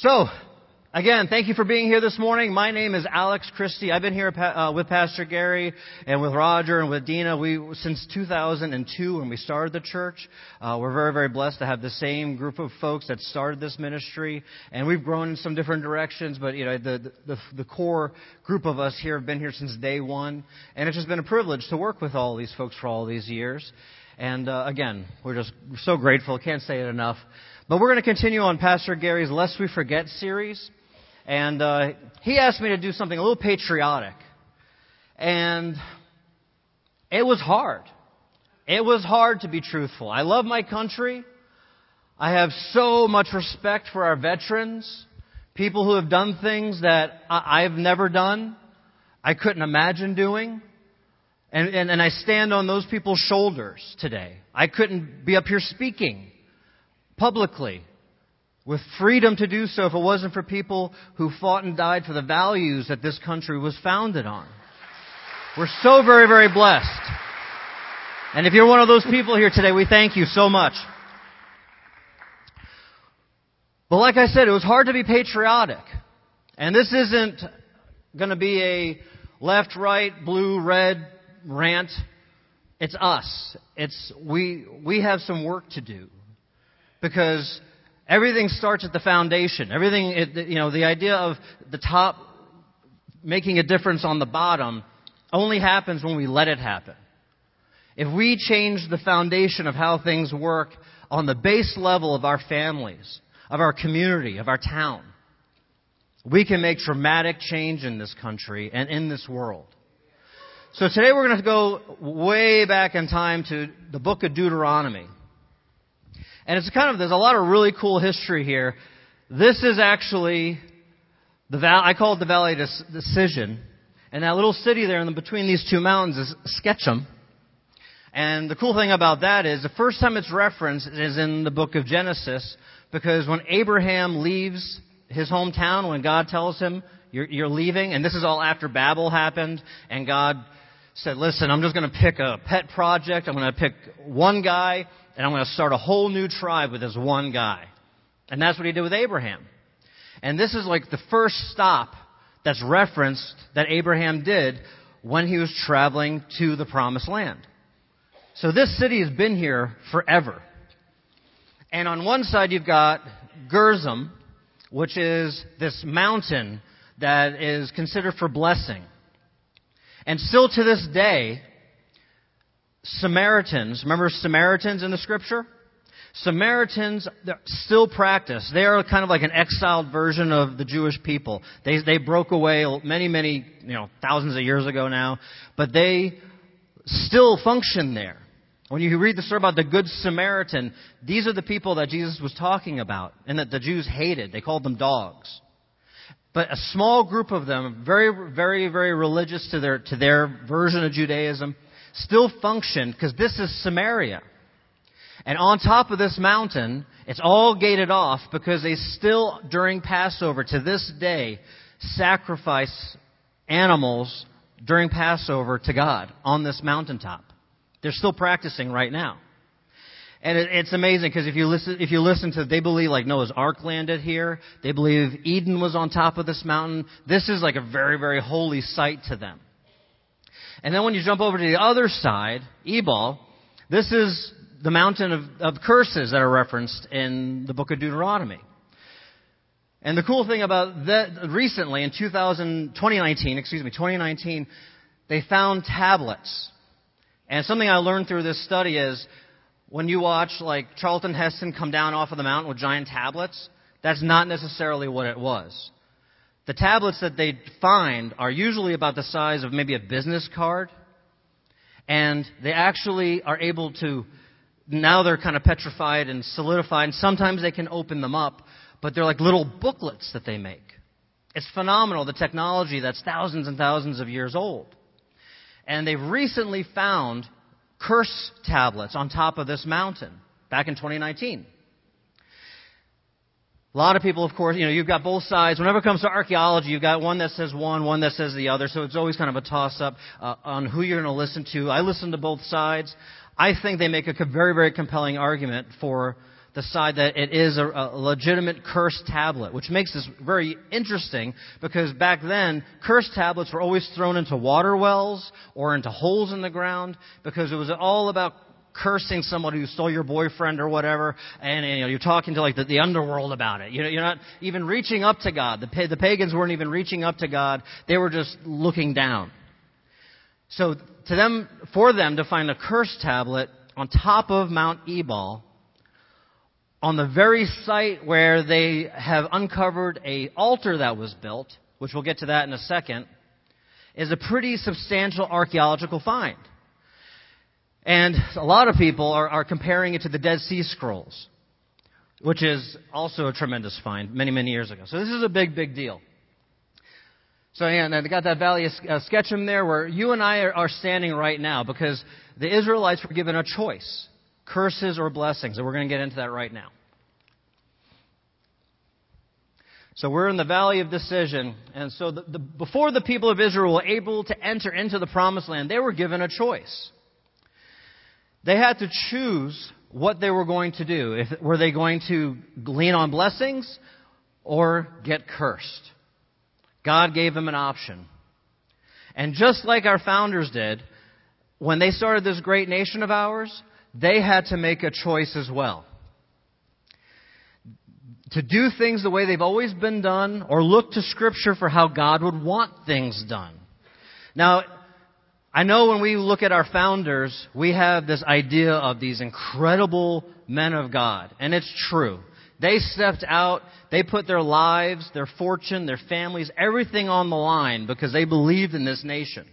So, again, thank you for being here this morning. My name is Alex Christie. I've been here uh, with Pastor Gary and with Roger and with Dina. We since 2002 when we started the church. Uh, we're very, very blessed to have the same group of folks that started this ministry, and we've grown in some different directions. But you know, the the, the core group of us here have been here since day one, and it's just been a privilege to work with all these folks for all these years. And uh, again, we're just so grateful. Can't say it enough. But we're going to continue on Pastor Gary's Lest We Forget series. And uh, he asked me to do something a little patriotic. And it was hard. It was hard to be truthful. I love my country. I have so much respect for our veterans, people who have done things that I've never done, I couldn't imagine doing. And, and, and I stand on those people's shoulders today. I couldn't be up here speaking publicly with freedom to do so if it wasn't for people who fought and died for the values that this country was founded on. We're so very, very blessed. And if you're one of those people here today, we thank you so much. But like I said, it was hard to be patriotic. And this isn't going to be a left, right, blue, red rant. It's us. It's, we, we have some work to do because everything starts at the foundation. Everything, you know, the idea of the top making a difference on the bottom only happens when we let it happen. If we change the foundation of how things work on the base level of our families, of our community, of our town, we can make dramatic change in this country and in this world. So today we're going to go way back in time to the book of Deuteronomy. And it's kind of, there's a lot of really cool history here. This is actually the val- I call it the Valley of Decision. And that little city there in the, between these two mountains is Shechem. And the cool thing about that is the first time it's referenced is in the book of Genesis because when Abraham leaves his hometown, when God tells him, you're, you're leaving, and this is all after Babel happened, and God said, listen, I'm just going to pick a pet project. I'm going to pick one guy and I'm going to start a whole new tribe with this one guy. And that's what he did with Abraham. And this is like the first stop that's referenced that Abraham did when he was traveling to the promised land. So this city has been here forever. And on one side you've got Gerizim, which is this mountain that is considered for blessing. And still to this day, Samaritans, remember Samaritans in the scripture? Samaritans still practice. They are kind of like an exiled version of the Jewish people. They, they broke away many, many, you know, thousands of years ago now, but they still function there. When you read the story about the Good Samaritan, these are the people that Jesus was talking about and that the Jews hated. They called them dogs. But a small group of them, very, very, very religious to their, to their version of Judaism, still function because this is Samaria. And on top of this mountain, it's all gated off because they still, during Passover to this day, sacrifice animals during Passover to God on this mountaintop. They're still practicing right now. And it, it's amazing because if you listen, if you listen to, they believe like Noah's Ark landed here. They believe Eden was on top of this mountain. This is like a very, very holy site to them. And then when you jump over to the other side, Ebal, this is the mountain of, of curses that are referenced in the book of Deuteronomy. And the cool thing about that, recently in 2000, 2019, excuse me, 2019, they found tablets. And something I learned through this study is when you watch like Charlton Heston come down off of the mountain with giant tablets, that's not necessarily what it was. The tablets that they find are usually about the size of maybe a business card. And they actually are able to, now they're kind of petrified and solidified, and sometimes they can open them up, but they're like little booklets that they make. It's phenomenal, the technology that's thousands and thousands of years old. And they've recently found curse tablets on top of this mountain back in 2019. A lot of people, of course, you know, you've got both sides. Whenever it comes to archaeology, you've got one that says one, one that says the other. So it's always kind of a toss up uh, on who you're going to listen to. I listen to both sides. I think they make a very, very compelling argument for decide that it is a, a, legitimate curse tablet, which makes this very interesting because back then, curse tablets were always thrown into water wells or into holes in the ground because it was all about cursing somebody who stole your boyfriend or whatever, and, and you know, you're talking to like the, the underworld about it. You know, you're not even reaching up to God. The, the pagans weren't even reaching up to God. They were just looking down. So to them, for them to find a curse tablet on top of Mount Ebal, on the very site where they have uncovered a altar that was built, which we'll get to that in a second, is a pretty substantial archaeological find. And a lot of people are, are comparing it to the Dead Sea Scrolls, which is also a tremendous find many, many years ago. So this is a big, big deal. So yeah, I got that valley of uh, Shechem there where you and I are, are standing right now because the Israelites were given a choice, curses or blessings, and we're going to get into that right now. So we're in the valley of decision, and so the, the, before the people of Israel were able to enter into the promised land, they were given a choice. They had to choose what they were going to do. If, were they going to lean on blessings or get cursed? God gave them an option. And just like our founders did, when they started this great nation of ours, they had to make a choice as well. To do things the way they've always been done, or look to Scripture for how God would want things done. Now, I know when we look at our founders, we have this idea of these incredible men of God. And it's true. They stepped out, they put their lives, their fortune, their families, everything on the line because they believed in this nation.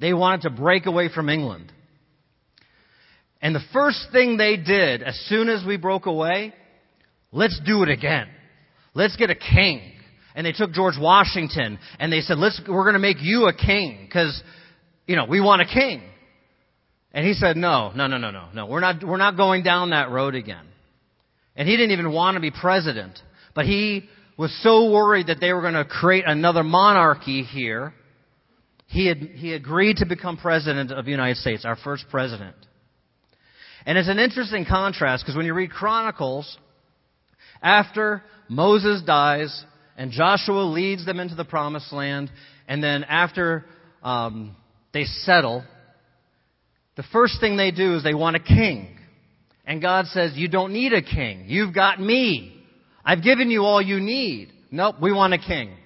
They wanted to break away from England. And the first thing they did as soon as we broke away, let's do it again. Let's get a king. And they took George Washington and they said, let's, we're going to make you a king because you know, we want a king. And he said, no, no, no, no, no, no. We're not, we're not going down that road again. And he didn't even want to be president. But he was so worried that they were going to create another monarchy here. He had, he agreed to become president of the United States, our first president. And it's an interesting contrast because when you read Chronicles, after Moses dies and Joshua leads them into the promised land, and then after um, they settle, the first thing they do is they want a king. And God says, You don't need a king. You've got me. I've given you all you need. Nope, we want a king.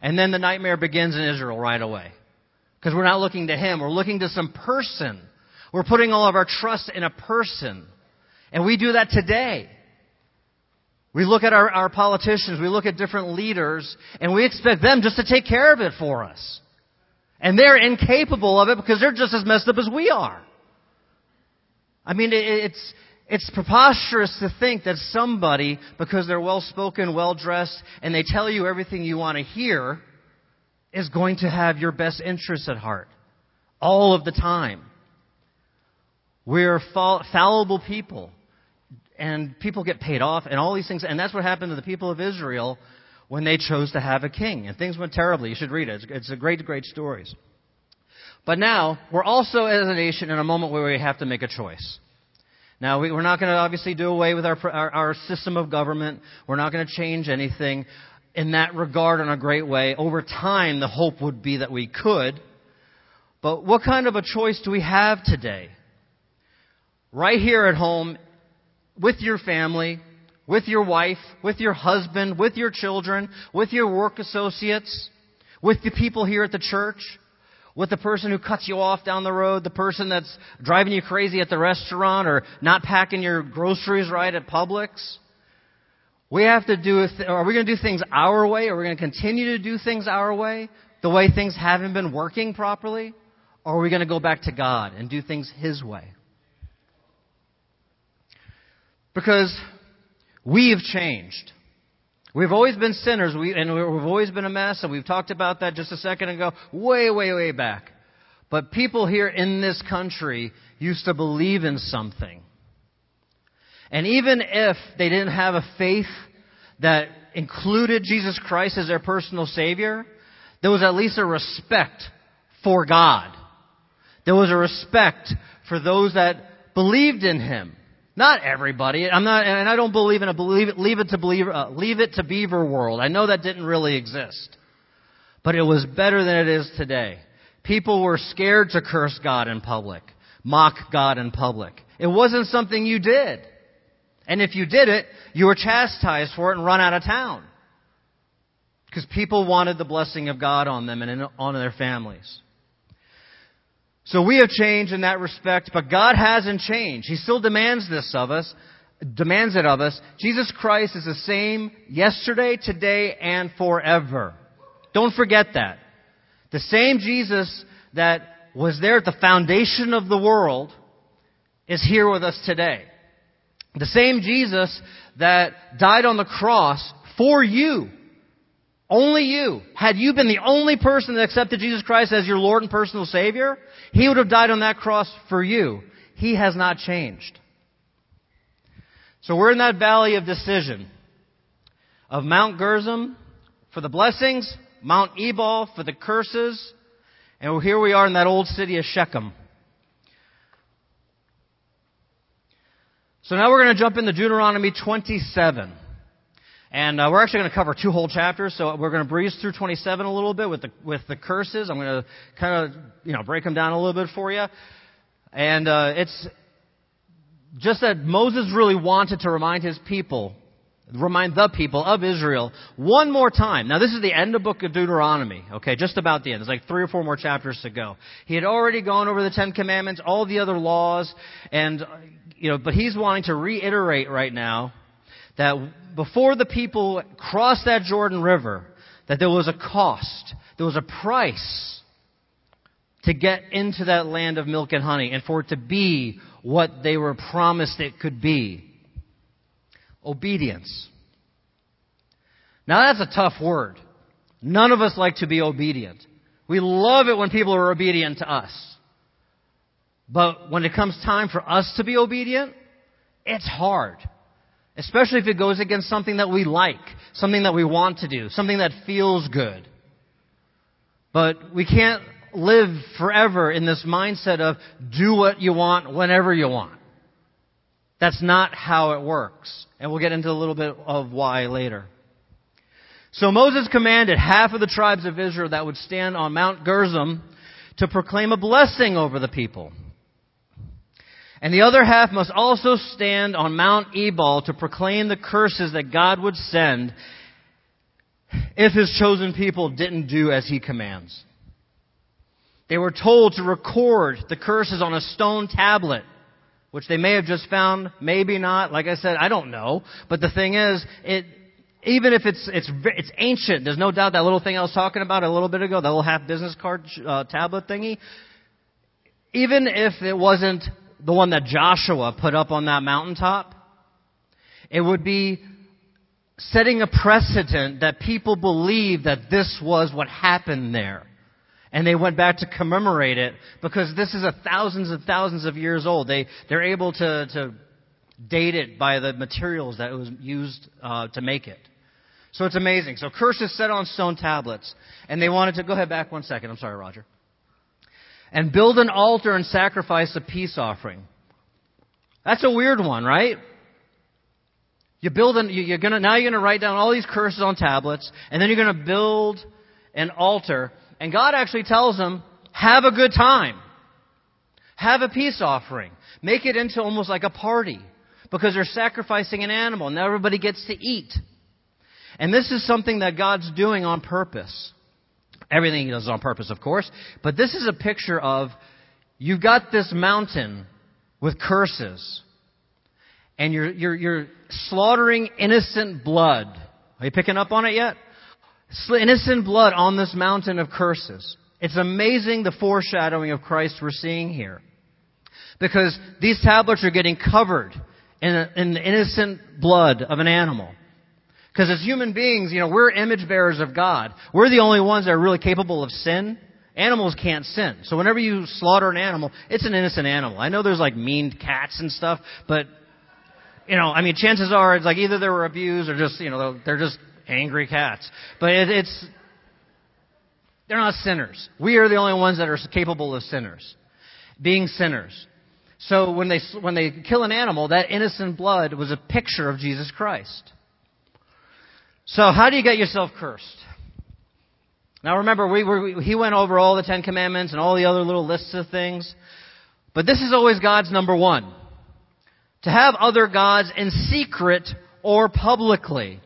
And then the nightmare begins in Israel right away. Because we're not looking to him, we're looking to some person. We're putting all of our trust in a person. And we do that today. We look at our, our politicians, we look at different leaders, and we expect them just to take care of it for us. And they're incapable of it because they're just as messed up as we are. I mean, it's, it's preposterous to think that somebody, because they're well spoken, well dressed, and they tell you everything you want to hear, is going to have your best interests at heart. All of the time. We're fall, fallible people. And people get paid off and all these things. And that's what happened to the people of Israel when they chose to have a king. And things went terribly. You should read it. It's a great, great stories. But now, we're also as a nation in a moment where we have to make a choice. Now, we, are not going to obviously do away with our, our, our system of government. We're not going to change anything in that regard in a great way. Over time, the hope would be that we could. But what kind of a choice do we have today? Right here at home, with your family, with your wife, with your husband, with your children, with your work associates, with the people here at the church, with the person who cuts you off down the road, the person that's driving you crazy at the restaurant or not packing your groceries right at Publix. We have to do, are we going to do things our way? Are we going to continue to do things our way? The way things haven't been working properly? Or are we going to go back to God and do things His way? Because We've changed. We've always been sinners, we, and we've always been a mess, and we've talked about that just a second ago, way, way, way back. But people here in this country used to believe in something. And even if they didn't have a faith that included Jesus Christ as their personal Savior, there was at least a respect for God. There was a respect for those that believed in Him. Not everybody. I'm not, and I don't believe in a believe it, leave it to believe, uh, leave it to beaver world. I know that didn't really exist. But it was better than it is today. People were scared to curse God in public, mock God in public. It wasn't something you did. And if you did it, you were chastised for it and run out of town. Because people wanted the blessing of God on them and on their families. So we have changed in that respect, but God hasn't changed. He still demands this of us, demands it of us. Jesus Christ is the same yesterday, today, and forever. Don't forget that. The same Jesus that was there at the foundation of the world is here with us today. The same Jesus that died on the cross for you only you. Had you been the only person that accepted Jesus Christ as your Lord and personal Savior, He would have died on that cross for you. He has not changed. So we're in that valley of decision of Mount Gerizim for the blessings, Mount Ebal for the curses, and here we are in that old city of Shechem. So now we're going to jump into Deuteronomy 27. And uh, we're actually going to cover two whole chapters, so we're going to breeze through 27 a little bit with the with the curses. I'm going to kind of you know break them down a little bit for you. And uh, it's just that Moses really wanted to remind his people, remind the people of Israel one more time. Now this is the end of book of Deuteronomy, okay, just about the end. There's like three or four more chapters to go. He had already gone over the Ten Commandments, all the other laws, and you know, but he's wanting to reiterate right now that before the people crossed that Jordan River, that there was a cost, there was a price to get into that land of milk and honey and for it to be what they were promised it could be. Obedience. Now that's a tough word. None of us like to be obedient. We love it when people are obedient to us. But when it comes time for us to be obedient, it's hard. Especially if it goes against something that we like, something that we want to do, something that feels good. But we can't live forever in this mindset of do what you want whenever you want. That's not how it works. And we'll get into a little bit of why later. So Moses commanded half of the tribes of Israel that would stand on Mount Gerizim to proclaim a blessing over the people. And the other half must also stand on Mount Ebal to proclaim the curses that God would send if his chosen people didn't do as he commands. They were told to record the curses on a stone tablet, which they may have just found, maybe not. Like I said, I don't know. But the thing is, it, even if it's, it's, it's ancient, there's no doubt that little thing I was talking about a little bit ago, that little half business card uh, tablet thingy, even if it wasn't the one that Joshua put up on that mountaintop, it would be setting a precedent that people believe that this was what happened there. And they went back to commemorate it because this is a thousands and thousands of years old. They, they're able to, to date it by the materials that was used uh, to make it. So it's amazing. So curses set on stone tablets. And they wanted to, go ahead back one second. I'm sorry, Roger and build an altar and sacrifice a peace offering. That's a weird one, right? You build an, you're gonna, now you're gonna write down all these curses on tablets, and then you're gonna build an altar, and God actually tells them, have a good time. Have a peace offering. Make it into almost like a party. Because they're sacrificing an animal, and everybody gets to eat. And this is something that God's doing on purpose. Everything he does is on purpose, of course. But this is a picture of you've got this mountain with curses, and you're, you're, you're slaughtering innocent blood. Are you picking up on it yet? Innocent blood on this mountain of curses. It's amazing the foreshadowing of Christ we're seeing here. Because these tablets are getting covered in, in the innocent blood of an animal. Because as human beings, you know, we're image bearers of God. We're the only ones that are really capable of sin. Animals can't sin. So whenever you slaughter an animal, it's an innocent animal. I know there's like mean cats and stuff, but, you know, I mean, chances are it's like either they were abused or just, you know, they're just angry cats. But it, it's, they're not sinners. We are the only ones that are capable of sinners. Being sinners. So when they, when they kill an animal, that innocent blood was a picture of Jesus Christ. So how do you get yourself cursed? Now remember, we were, he went over all the Ten Commandments and all the other little lists of things. But this is always God's number one. To have other gods in secret or publicly.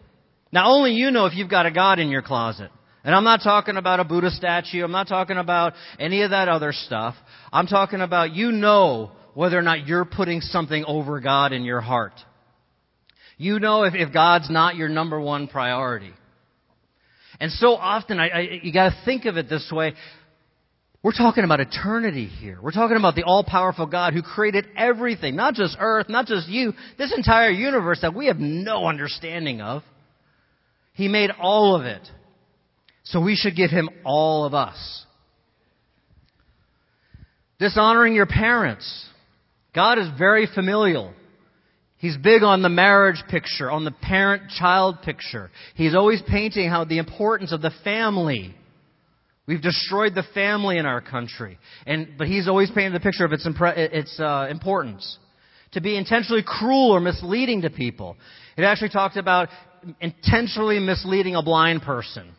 Now only you know if you've got a God in your closet. And I'm not talking about a Buddha statue. I'm not talking about any of that other stuff. I'm talking about you know whether or not you're putting something over God in your heart. You know if, if God's not your number one priority. And so often, I, I, you gotta think of it this way. We're talking about eternity here. We're talking about the all-powerful God who created everything, not just earth, not just you, this entire universe that we have no understanding of. He made all of it. So we should give him all of us. Dishonoring your parents. God is very familial. He's big on the marriage picture, on the parent-child picture. He's always painting how the importance of the family. We've destroyed the family in our country. And, but he's always painting the picture of its, impre- its uh, importance. To be intentionally cruel or misleading to people. It actually talked about intentionally misleading a blind person.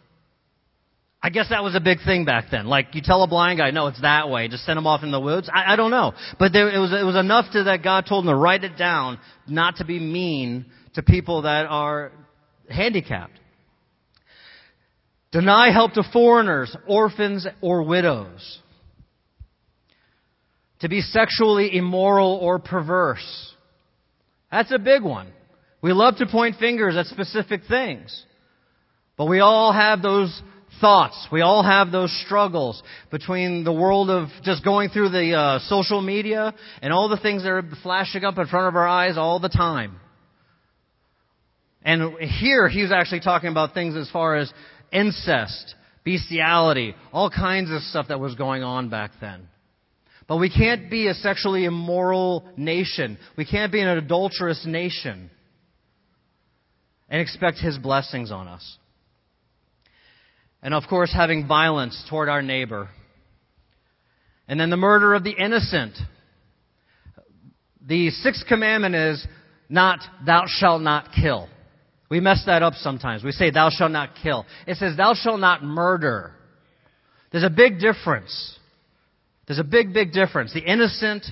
I guess that was a big thing back then. Like, you tell a blind guy, no, it's that way. Just send him off in the woods. I, I don't know. But there, it, was, it was enough to that God told him to write it down, not to be mean to people that are handicapped. Deny help to foreigners, orphans, or widows. To be sexually immoral or perverse. That's a big one. We love to point fingers at specific things. But we all have those thoughts. We all have those struggles between the world of just going through the uh, social media and all the things that are flashing up in front of our eyes all the time. And here he's actually talking about things as far as incest, bestiality, all kinds of stuff that was going on back then. But we can't be a sexually immoral nation. We can't be an adulterous nation and expect his blessings on us. And of course, having violence toward our neighbor. And then the murder of the innocent. The sixth commandment is not, thou shalt not kill. We mess that up sometimes. We say, thou shalt not kill. It says, thou shalt not murder. There's a big difference. There's a big, big difference. The innocent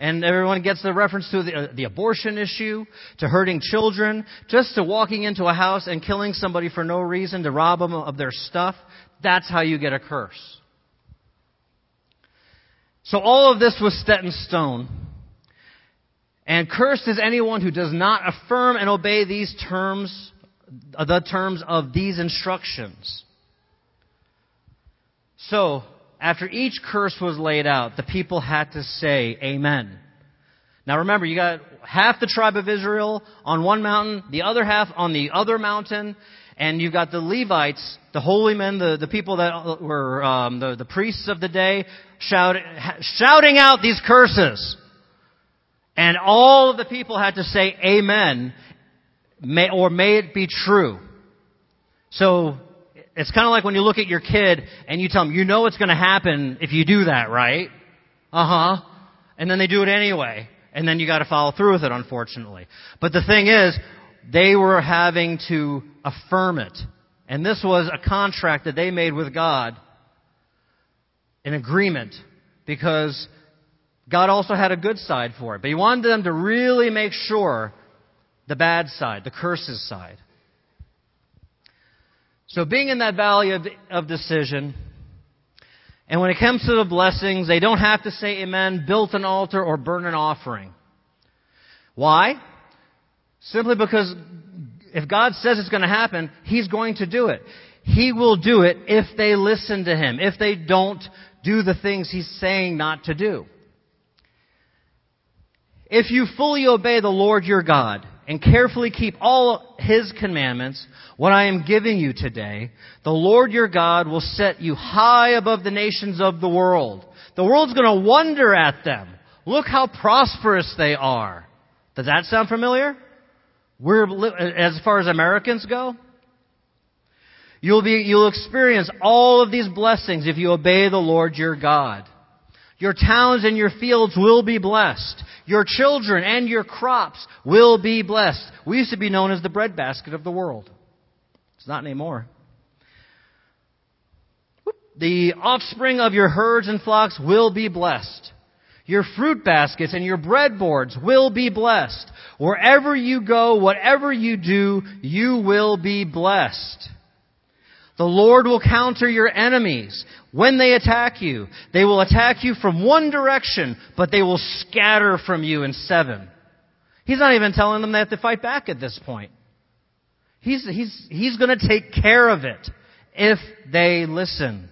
and everyone gets the reference to the, uh, the abortion issue, to hurting children, just to walking into a house and killing somebody for no reason to rob them of their stuff. That's how you get a curse. So all of this was set in stone. And cursed is anyone who does not affirm and obey these terms, the terms of these instructions. So, after each curse was laid out, the people had to say, Amen. Now remember, you got half the tribe of Israel on one mountain, the other half on the other mountain, and you've got the Levites, the holy men, the, the people that were um, the, the priests of the day, shout, shouting out these curses. And all of the people had to say amen, may, or may it be true. So it's kind of like when you look at your kid and you tell them, you know what's going to happen if you do that, right? Uh huh. And then they do it anyway. And then you got to follow through with it, unfortunately. But the thing is, they were having to affirm it. And this was a contract that they made with God, an agreement, because God also had a good side for it. But He wanted them to really make sure the bad side, the curses side. So being in that valley of, of decision, and when it comes to the blessings, they don't have to say amen, build an altar, or burn an offering. Why? Simply because if God says it's going to happen, He's going to do it. He will do it if they listen to Him, if they don't do the things He's saying not to do. If you fully obey the Lord your God, and carefully keep all His commandments, what I am giving you today, the Lord your God will set you high above the nations of the world. The world's gonna wonder at them. Look how prosperous they are. Does that sound familiar? We're, as far as Americans go? You'll be, you'll experience all of these blessings if you obey the Lord your God. Your towns and your fields will be blessed. Your children and your crops will be blessed. We used to be known as the breadbasket of the world. It's not anymore. The offspring of your herds and flocks will be blessed. Your fruit baskets and your breadboards will be blessed. Wherever you go, whatever you do, you will be blessed. The Lord will counter your enemies when they attack you. They will attack you from one direction, but they will scatter from you in seven. He's not even telling them they have to fight back at this point. He's, he's, he's going to take care of it if they listen.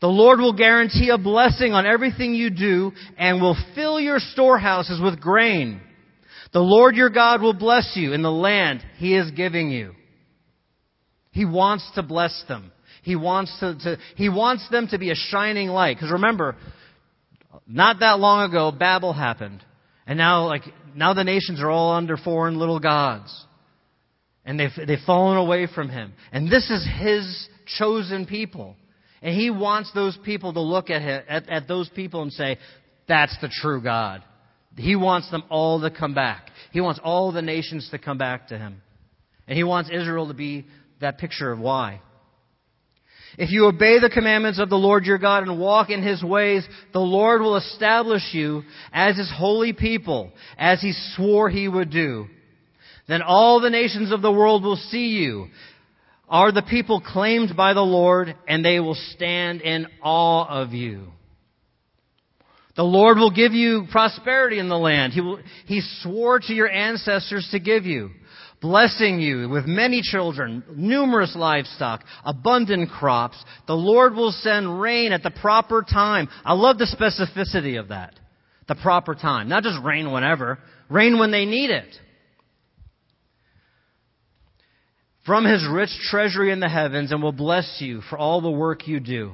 The Lord will guarantee a blessing on everything you do and will fill your storehouses with grain. The Lord your God will bless you in the land he is giving you. He wants to bless them. He wants to, to he wants them to be a shining light. Because remember, not that long ago, Babel happened. And now, like, now the nations are all under foreign little gods. And they've, they've fallen away from him. And this is his chosen people. And he wants those people to look at, him, at, at those people and say, that's the true God. He wants them all to come back. He wants all the nations to come back to him. And he wants Israel to be that picture of why. If you obey the commandments of the Lord your God and walk in his ways, the Lord will establish you as his holy people, as he swore he would do. Then all the nations of the world will see you are the people claimed by the Lord, and they will stand in awe of you. The Lord will give you prosperity in the land. He, will, he swore to your ancestors to give you blessing you with many children, numerous livestock, abundant crops. The Lord will send rain at the proper time. I love the specificity of that. The proper time. Not just rain whenever, rain when they need it. From his rich treasury in the heavens and will bless you for all the work you do.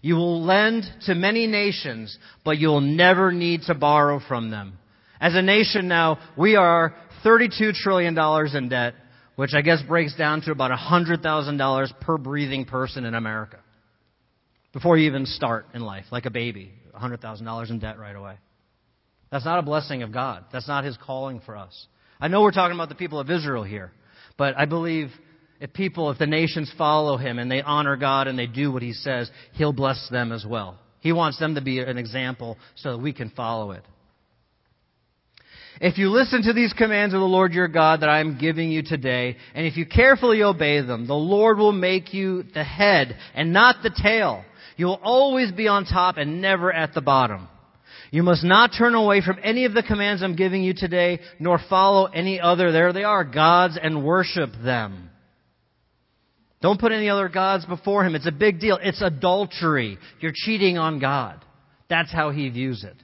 You will lend to many nations, but you'll never need to borrow from them. As a nation now, we are $32 trillion in debt, which I guess breaks down to about $100,000 per breathing person in America. Before you even start in life, like a baby, $100,000 in debt right away. That's not a blessing of God. That's not His calling for us. I know we're talking about the people of Israel here, but I believe if people, if the nations follow Him and they honor God and they do what He says, He'll bless them as well. He wants them to be an example so that we can follow it. If you listen to these commands of the Lord your God that I am giving you today, and if you carefully obey them, the Lord will make you the head and not the tail. You will always be on top and never at the bottom. You must not turn away from any of the commands I'm giving you today, nor follow any other, there they are, gods, and worship them. Don't put any other gods before Him. It's a big deal. It's adultery. You're cheating on God. That's how He views it.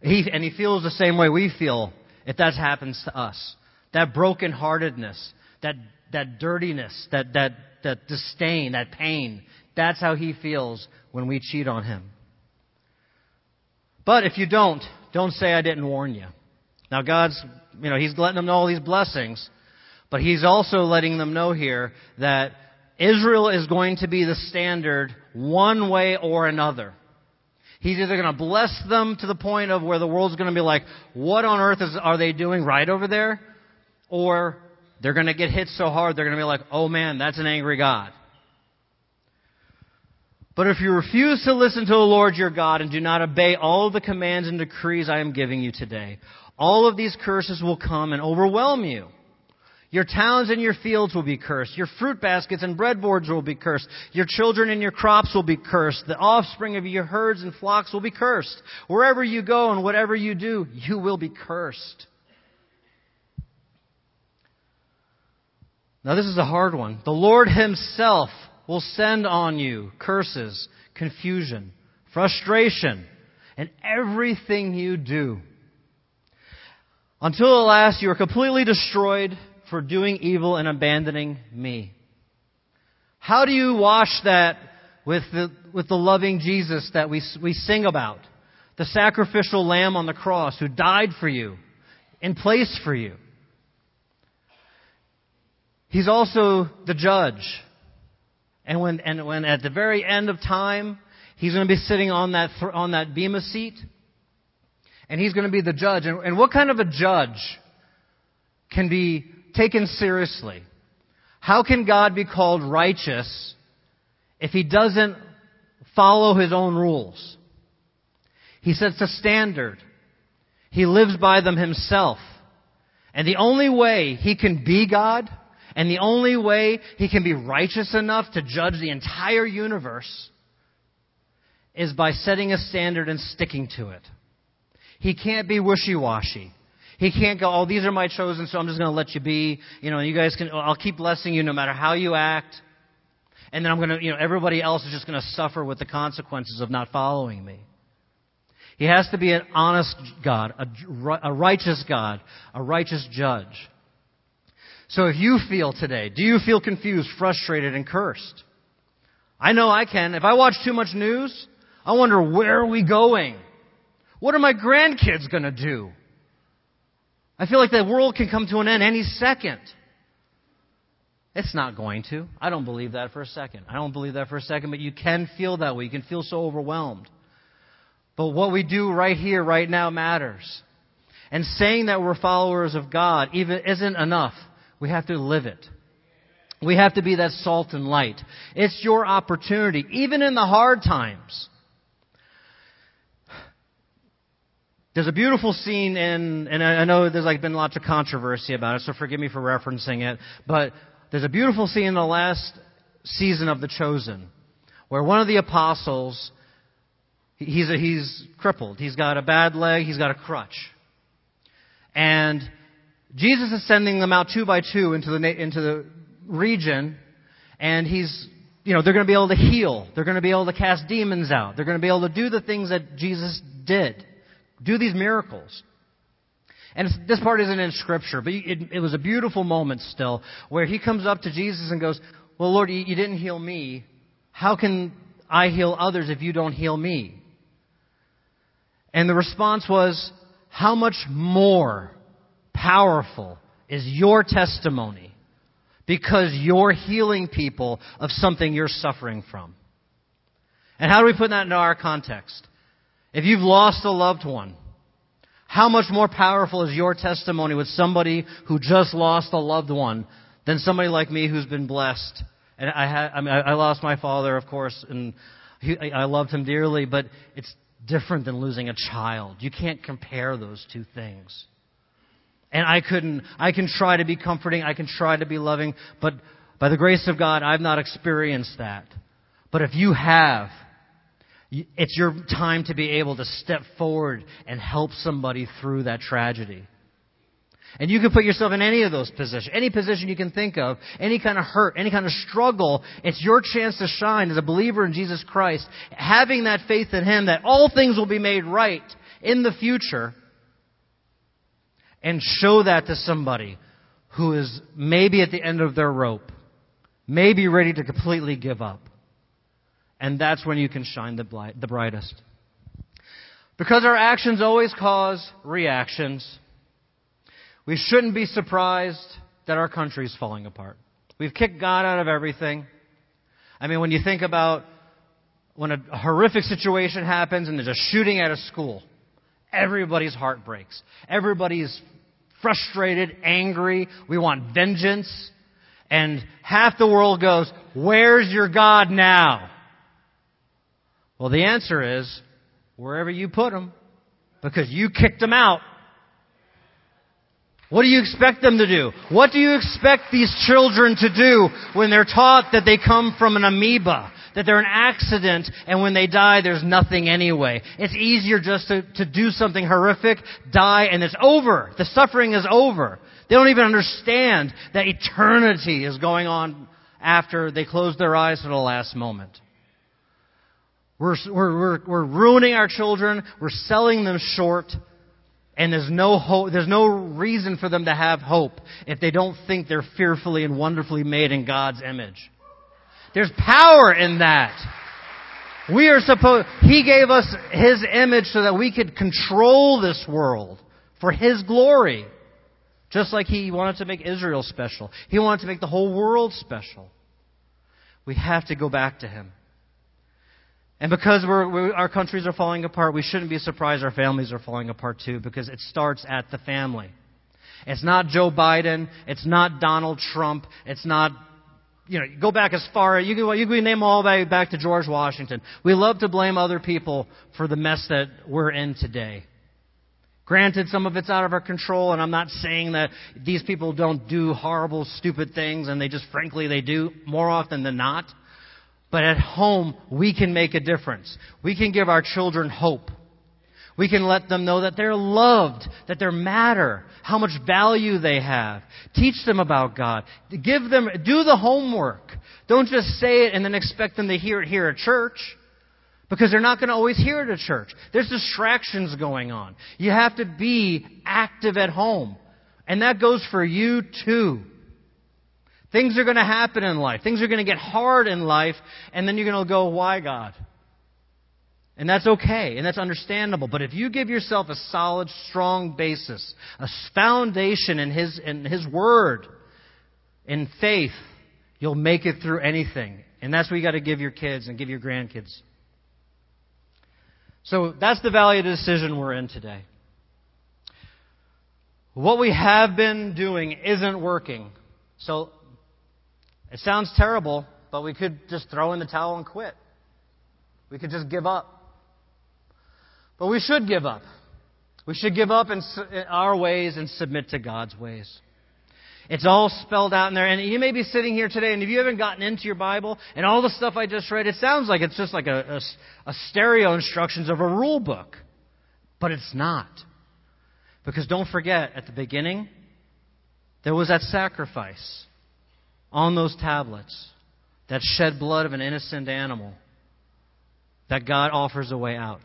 He, and he feels the same way we feel if that happens to us. That brokenheartedness, that, that dirtiness, that, that, that disdain, that pain. That's how he feels when we cheat on him. But if you don't, don't say I didn't warn you. Now God's, you know, He's letting them know all these blessings, but He's also letting them know here that Israel is going to be the standard one way or another. He's either going to bless them to the point of where the world's going to be like, what on earth is, are they doing right over there? Or they're going to get hit so hard, they're going to be like, oh man, that's an angry God. But if you refuse to listen to the Lord your God and do not obey all the commands and decrees I am giving you today, all of these curses will come and overwhelm you. Your towns and your fields will be cursed. Your fruit baskets and breadboards will be cursed. Your children and your crops will be cursed. The offspring of your herds and flocks will be cursed. Wherever you go and whatever you do, you will be cursed. Now, this is a hard one. The Lord Himself will send on you curses, confusion, frustration, and everything you do. Until at last you are completely destroyed for doing evil and abandoning me. How do you wash that with the, with the loving Jesus that we, we sing about? The sacrificial lamb on the cross who died for you, in place for you. He's also the judge. And when, and when at the very end of time, He's going to be sitting on that, th- on that bema seat. And he's going to be the judge. And, and what kind of a judge can be taken seriously? How can God be called righteous if he doesn't follow his own rules? He sets a standard. He lives by them himself. And the only way he can be God, and the only way he can be righteous enough to judge the entire universe, is by setting a standard and sticking to it. He can't be wishy-washy. He can't go, oh, these are my chosen, so I'm just going to let you be. You know, you guys can, oh, I'll keep blessing you no matter how you act. And then I'm going to, you know, everybody else is just going to suffer with the consequences of not following me. He has to be an honest God, a, a righteous God, a righteous judge. So if you feel today, do you feel confused, frustrated, and cursed? I know I can. If I watch too much news, I wonder where are we going? What are my grandkids going to do? I feel like the world can come to an end any second. It's not going to. I don't believe that for a second. I don't believe that for a second, but you can feel that way. You can feel so overwhelmed. But what we do right here, right now matters. And saying that we're followers of God even isn't enough. We have to live it. We have to be that salt and light. It's your opportunity, even in the hard times. There's a beautiful scene in, and I know there's like been lots of controversy about it, so forgive me for referencing it, but there's a beautiful scene in the last season of The Chosen where one of the apostles He's, a, he's crippled. He's got a bad leg. He's got a crutch. And Jesus is sending them out two by two into the, into the region, and he's, you know, they're going to be able to heal. They're going to be able to cast demons out. They're going to be able to do the things that Jesus did. Do these miracles. And this part isn't in Scripture, but it, it, was a beautiful moment still, where he comes up to Jesus and goes, Well, Lord, you, you didn't heal me. How can I heal others if you don't heal me? And the response was, how much more powerful is your testimony because you're healing people of something you're suffering from? And how do we put that into our context? If you've lost a loved one, how much more powerful is your testimony with somebody who just lost a loved one than somebody like me who's been blessed? And I had, I mean, I lost my father, of course, and he, I loved him dearly, but it's different than losing a child. You can't compare those two things. And I couldn't, I can try to be comforting, I can try to be loving, but by the grace of God, I've not experienced that. But if you have, it's your time to be able to step forward and help somebody through that tragedy. And you can put yourself in any of those positions, any position you can think of, any kind of hurt, any kind of struggle. It's your chance to shine as a believer in Jesus Christ, having that faith in Him that all things will be made right in the future, and show that to somebody who is maybe at the end of their rope, maybe ready to completely give up. And that's when you can shine the, brightest. Because our actions always cause reactions. We shouldn't be surprised that our country is falling apart. We've kicked God out of everything. I mean, when you think about when a horrific situation happens and there's a shooting at a school, everybody's heart breaks. Everybody's frustrated, angry. We want vengeance. And half the world goes, Where's your God now? Well, the answer is, wherever you put them, because you kicked them out. What do you expect them to do? What do you expect these children to do when they're taught that they come from an amoeba? That they're an accident and when they die there's nothing anyway. It's easier just to, to do something horrific, die, and it's over. The suffering is over. They don't even understand that eternity is going on after they close their eyes for the last moment. We're, we're, we're, we're ruining our children. We're selling them short. And there's no hope, there's no reason for them to have hope if they don't think they're fearfully and wonderfully made in God's image. There's power in that. We are supposed, He gave us His image so that we could control this world for His glory. Just like He wanted to make Israel special. He wanted to make the whole world special. We have to go back to Him. And because we, our countries are falling apart, we shouldn't be surprised our families are falling apart too, because it starts at the family. It's not Joe Biden. It's not Donald Trump. It's not, you know, go back as far, you can, you can name all the way back to George Washington. We love to blame other people for the mess that we're in today. Granted, some of it's out of our control, and I'm not saying that these people don't do horrible, stupid things, and they just, frankly, they do more often than not. But at home, we can make a difference. We can give our children hope. We can let them know that they're loved, that they matter, how much value they have. Teach them about God. Give them, do the homework. Don't just say it and then expect them to hear it here at church. Because they're not going to always hear it at church. There's distractions going on. You have to be active at home. And that goes for you too. Things are going to happen in life. Things are going to get hard in life. And then you're going to go, why God? And that's okay, and that's understandable. But if you give yourself a solid, strong basis, a foundation in His, in His Word, in faith, you'll make it through anything. And that's what you got to give your kids and give your grandkids. So that's the valley of decision we're in today. What we have been doing isn't working. So it sounds terrible, but we could just throw in the towel and quit. We could just give up. But we should give up. We should give up in uh, our ways and submit to God's ways. It's all spelled out in there. And you may be sitting here today, and if you haven't gotten into your Bible and all the stuff I just read, it sounds like it's just like a, a, a stereo instructions of a rule book. But it's not. Because don't forget, at the beginning, there was that sacrifice on those tablets, that shed blood of an innocent animal, that God offers a way out.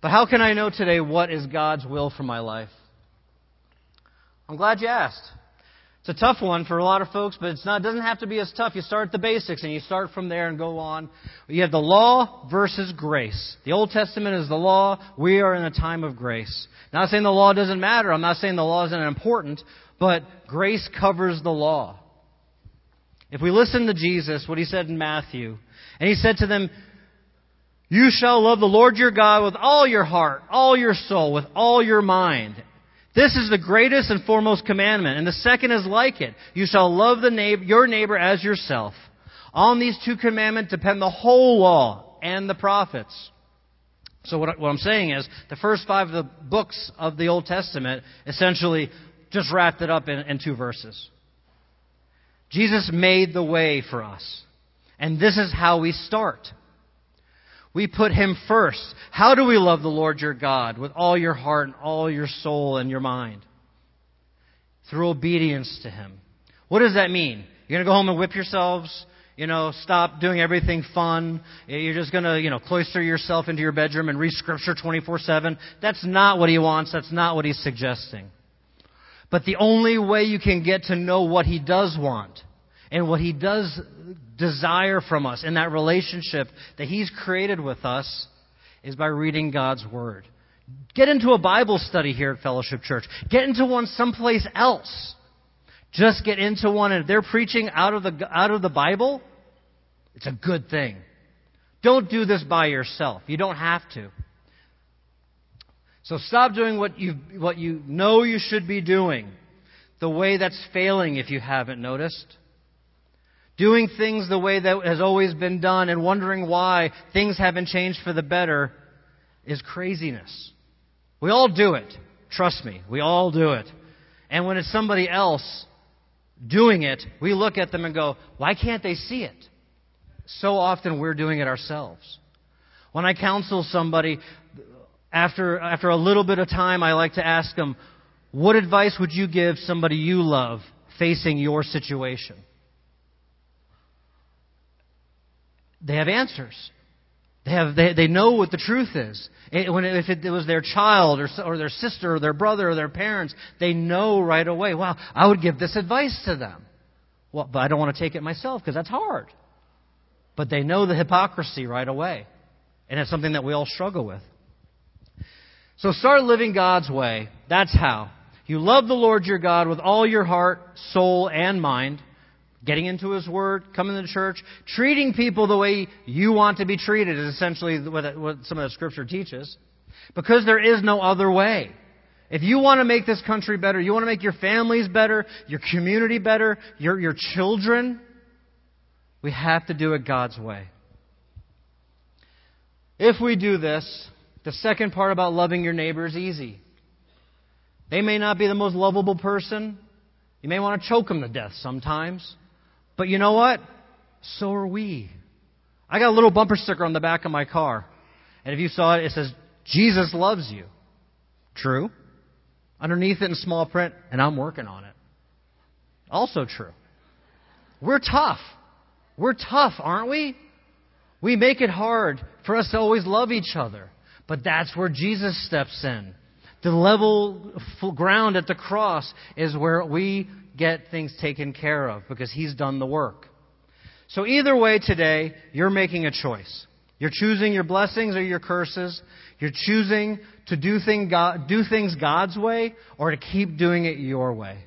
But how can I know today what is God's will for my life? I'm glad you asked. It's a tough one for a lot of folks, but it's not, it doesn't have to be as tough. You start at the basics and you start from there and go on. You have the law versus grace. The Old Testament is the law. We are in a time of grace. Not saying the law doesn't matter. I'm not saying the law isn't important, but grace covers the law. If we listen to Jesus, what he said in Matthew, and he said to them, You shall love the Lord your God with all your heart, all your soul, with all your mind. This is the greatest and foremost commandment, and the second is like it. You shall love the neighbor, your neighbor as yourself. On these two commandments depend the whole law and the prophets. So what, what I'm saying is, the first five of the books of the Old Testament essentially just wrapped it up in, in two verses. Jesus made the way for us. And this is how we start. We put Him first. How do we love the Lord your God with all your heart and all your soul and your mind? Through obedience to Him. What does that mean? You're going to go home and whip yourselves? You know, stop doing everything fun. You're just going to, you know, cloister yourself into your bedroom and read Scripture 24 7. That's not what He wants. That's not what He's suggesting. But the only way you can get to know what He does want and what He does desire from us in that relationship that He's created with us is by reading God's Word. Get into a Bible study here at Fellowship Church. Get into one someplace else. Just get into one. And if they're preaching out of the, out of the Bible, it's a good thing. Don't do this by yourself. You don't have to. So stop doing what you, what you know you should be doing, the way that's failing if you haven't noticed. Doing things the way that has always been done and wondering why things haven't changed for the better is craziness. We all do it. Trust me, we all do it. And when it's somebody else doing it, we look at them and go, why can't they see it? So often we're doing it ourselves. When I counsel somebody, after, after a little bit of time, I like to ask them, what advice would you give somebody you love facing your situation? They have answers. They, have, they, they know what the truth is. It, when if it was their child or, or their sister or their brother or their parents, they know right away, wow, I would give this advice to them. Well, but I don't want to take it myself because that's hard. But they know the hypocrisy right away. And it's something that we all struggle with. So start living God's way. That's how. You love the Lord your God with all your heart, soul, and mind. getting into His Word, coming to church, treating people the way you want to be treated is essentially what, some of the Scripture teaches. Because there is no other way. If you want to make this country better, you want to make your families better, your community better, your, your children, we have to do it God's way. If we do this, the second part about loving your neighbor is easy. They may not be the most lovable person. You may want to choke them to death sometimes. But you know what? So are we. I got a little bumper sticker on the back of my car. And if you saw it, it says, Jesus loves you. True. Underneath it in small print, and I'm working on it. Also true. We're tough. We're tough, aren't we? We make it hard for us to always love each other. But that's where Jesus steps in. The level ground at the cross is where we get things taken care of because He's done the work. So either way today, you're making a choice. You're choosing your blessings or your curses. You're choosing to do, thing God, do things God's way or to keep doing it your way.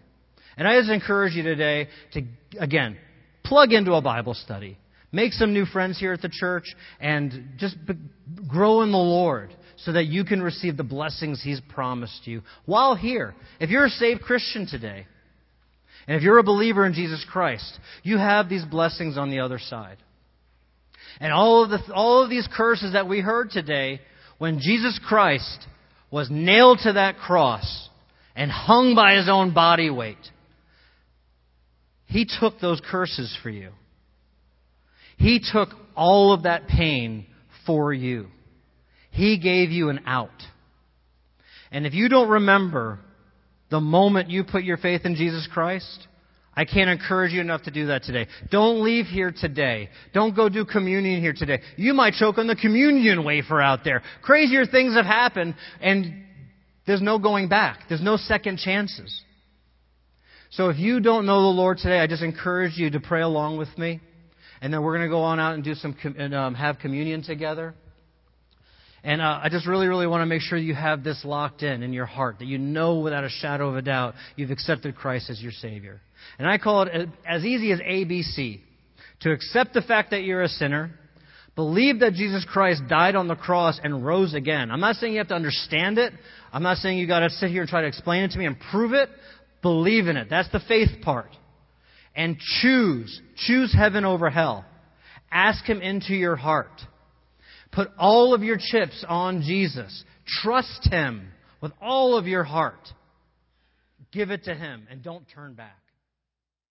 And I just encourage you today to, again, plug into a Bible study. Make some new friends here at the church and just grow in the Lord so that you can receive the blessings He's promised you while here. If you're a saved Christian today, and if you're a believer in Jesus Christ, you have these blessings on the other side. And all of, the, all of these curses that we heard today, when Jesus Christ was nailed to that cross and hung by his own body weight, he took those curses for you. He took all of that pain for you. He gave you an out. And if you don't remember the moment you put your faith in Jesus Christ, I can't encourage you enough to do that today. Don't leave here today. Don't go do communion here today. You might choke on the communion wafer out there. Crazier things have happened, and there's no going back. There's no second chances. So if you don't know the Lord today, I just encourage you to pray along with me. And then we're going to go on out and do some and um, have communion together. And uh, I just really, really want to make sure you have this locked in in your heart, that you know without a shadow of a doubt you've accepted Christ as your Savior. And I call it as easy as ABC. To accept the fact that you're a sinner, believe that Jesus Christ died on the cross and rose again. I'm not saying you have to understand it. I'm not saying you got to sit here and try to explain it to me and prove it. Believe in it. That's the faith part. And choose. Choose heaven over hell. Ask Him into your heart. Put all of your chips on Jesus. Trust Him with all of your heart. Give it to Him and don't turn back.